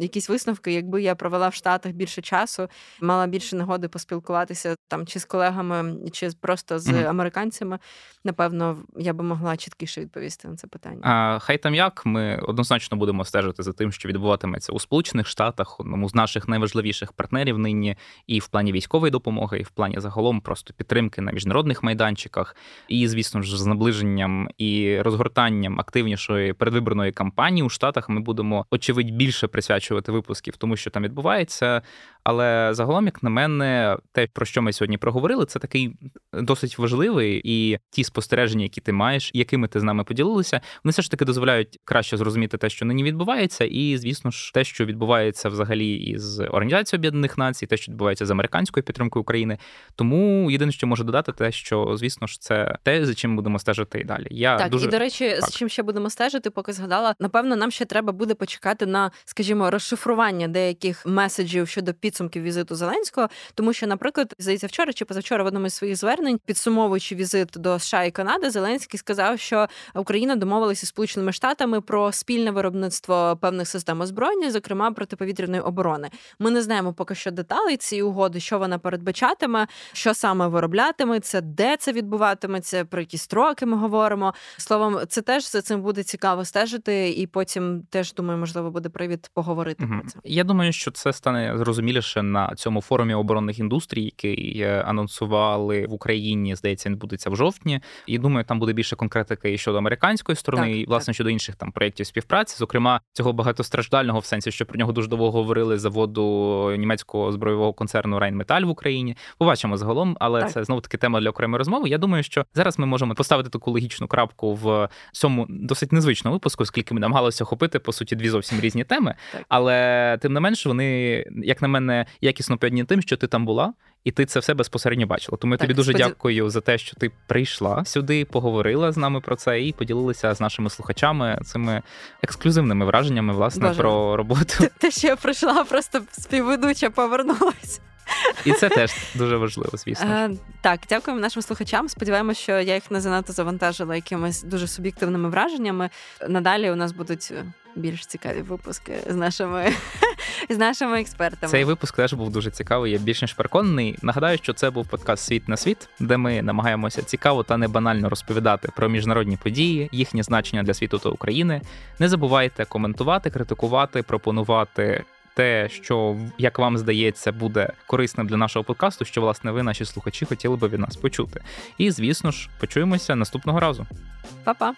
якісь висновки. Якби я провела в Штатах більше часу, мала більше нагоди поспілкуватися там чи з колегами, чи просто з mm-hmm. американцями. Напевно, я би могла чіткіше відповісти на це питання. А хай там як ми однозначно будемо стежити за тим, що відбуватиметься у Сполучених Штатах, одному з наших найважливіших партнерів нині, і в плані військової допомоги, і в плані загалом просто підтримки на міжнародних майданчиках, і звісно ж з наближенням і розгортанням активнішої передвиборної кампанії у Штатах ми будемо очевидь більше присвячувати випусків, тому що там відбувається. Але загалом, як на мене, те, про що ми сьогодні проговорили, це такий досить важливий і ті спостереження, які ти маєш, якими ти з нами поділилися, вони все ж таки дозволяють краще зрозуміти те, що нині відбувається, і звісно ж, те, що відбувається взагалі із Організацією Об'єднаних Націй, те, що відбувається з американською підтримкою України. Тому єдине, що можу додати, те, що звісно ж це те, за чим будемо стежити і далі. Я так дуже... і до речі, так. з чим ще будемо стежити, поки згадала. Напевно, нам ще треба буде почекати на, скажімо, розшифрування деяких меседжів щодо підсумків візиту Зеленського, тому що, наприклад, здається, вчора чи позавчора в одному із своїх звернень, підсумовуючи візит до США і Канади, Зеленський сказав, що Україна домовилася з Сполученими Штатами про спільне виробництво певних систем озброєння, зокрема протиповітряної оборони. Ми не знаємо поки що деталей цієї угоди, що вона передбачатиме, що саме вироблятиметься, де це відбуватиметься, про які строки ми говоримо. Словом, це теж за цим буде цікаво стежити, і потім теж думаю, можливо, буде привід поговорити угу. про це. Я думаю, що це стане зрозуміліше на цьому форумі оборонних індустрій, який анонсували в Україні. Здається, він будеться в жовтні. І думаю, там буде більше конкретики і щодо американської сторони, так, і власне так. щодо інших там проєктів співпраці, зокрема цього багатостраждального в сенсі, що про нього дуже довго говорили заводу німецького збройового концерну Райнметаль в Україні. Побачимо загалом, але так. це знову таки тема для окремої розмови. Я думаю, що зараз ми можемо поставити таку логічну крапку в цьому досить незвичному випуску, оскільки ми намагалися охопити по суті дві зовсім різні теми. Але тим не менш, вони, як на мене, якісно певні тим, що ти там була і ти це все безпосередньо бачила. Тому я тобі дуже сподів... дякую за те, що ти прийшла сюди, поговорила з нами про це і поділилася з нашими слухачами цими ексклюзивними враженнями власне Боже. про роботу. Те, що я прийшла, просто співведуча повернулася. І це теж дуже важливо, звісно. Е, так, дякуємо нашим слухачам. Сподіваємося, що я їх не занадто завантажила якимись дуже суб'єктивними враженнями. Надалі у нас будуть більш цікаві випуски з нашими (laughs) з нашими експертами. Цей випуск теж був дуже цікавий. Я більш ніж переконаний. Нагадаю, що це був подкаст Світ на світ, де ми намагаємося цікаво та не банально розповідати про міжнародні події, їхнє значення для світу та України. Не забувайте коментувати, критикувати, пропонувати. Те, що як вам здається, буде корисним для нашого подкасту, що власне ви, наші слухачі, хотіли би від нас почути. І звісно ж, почуємося наступного разу. Па-па!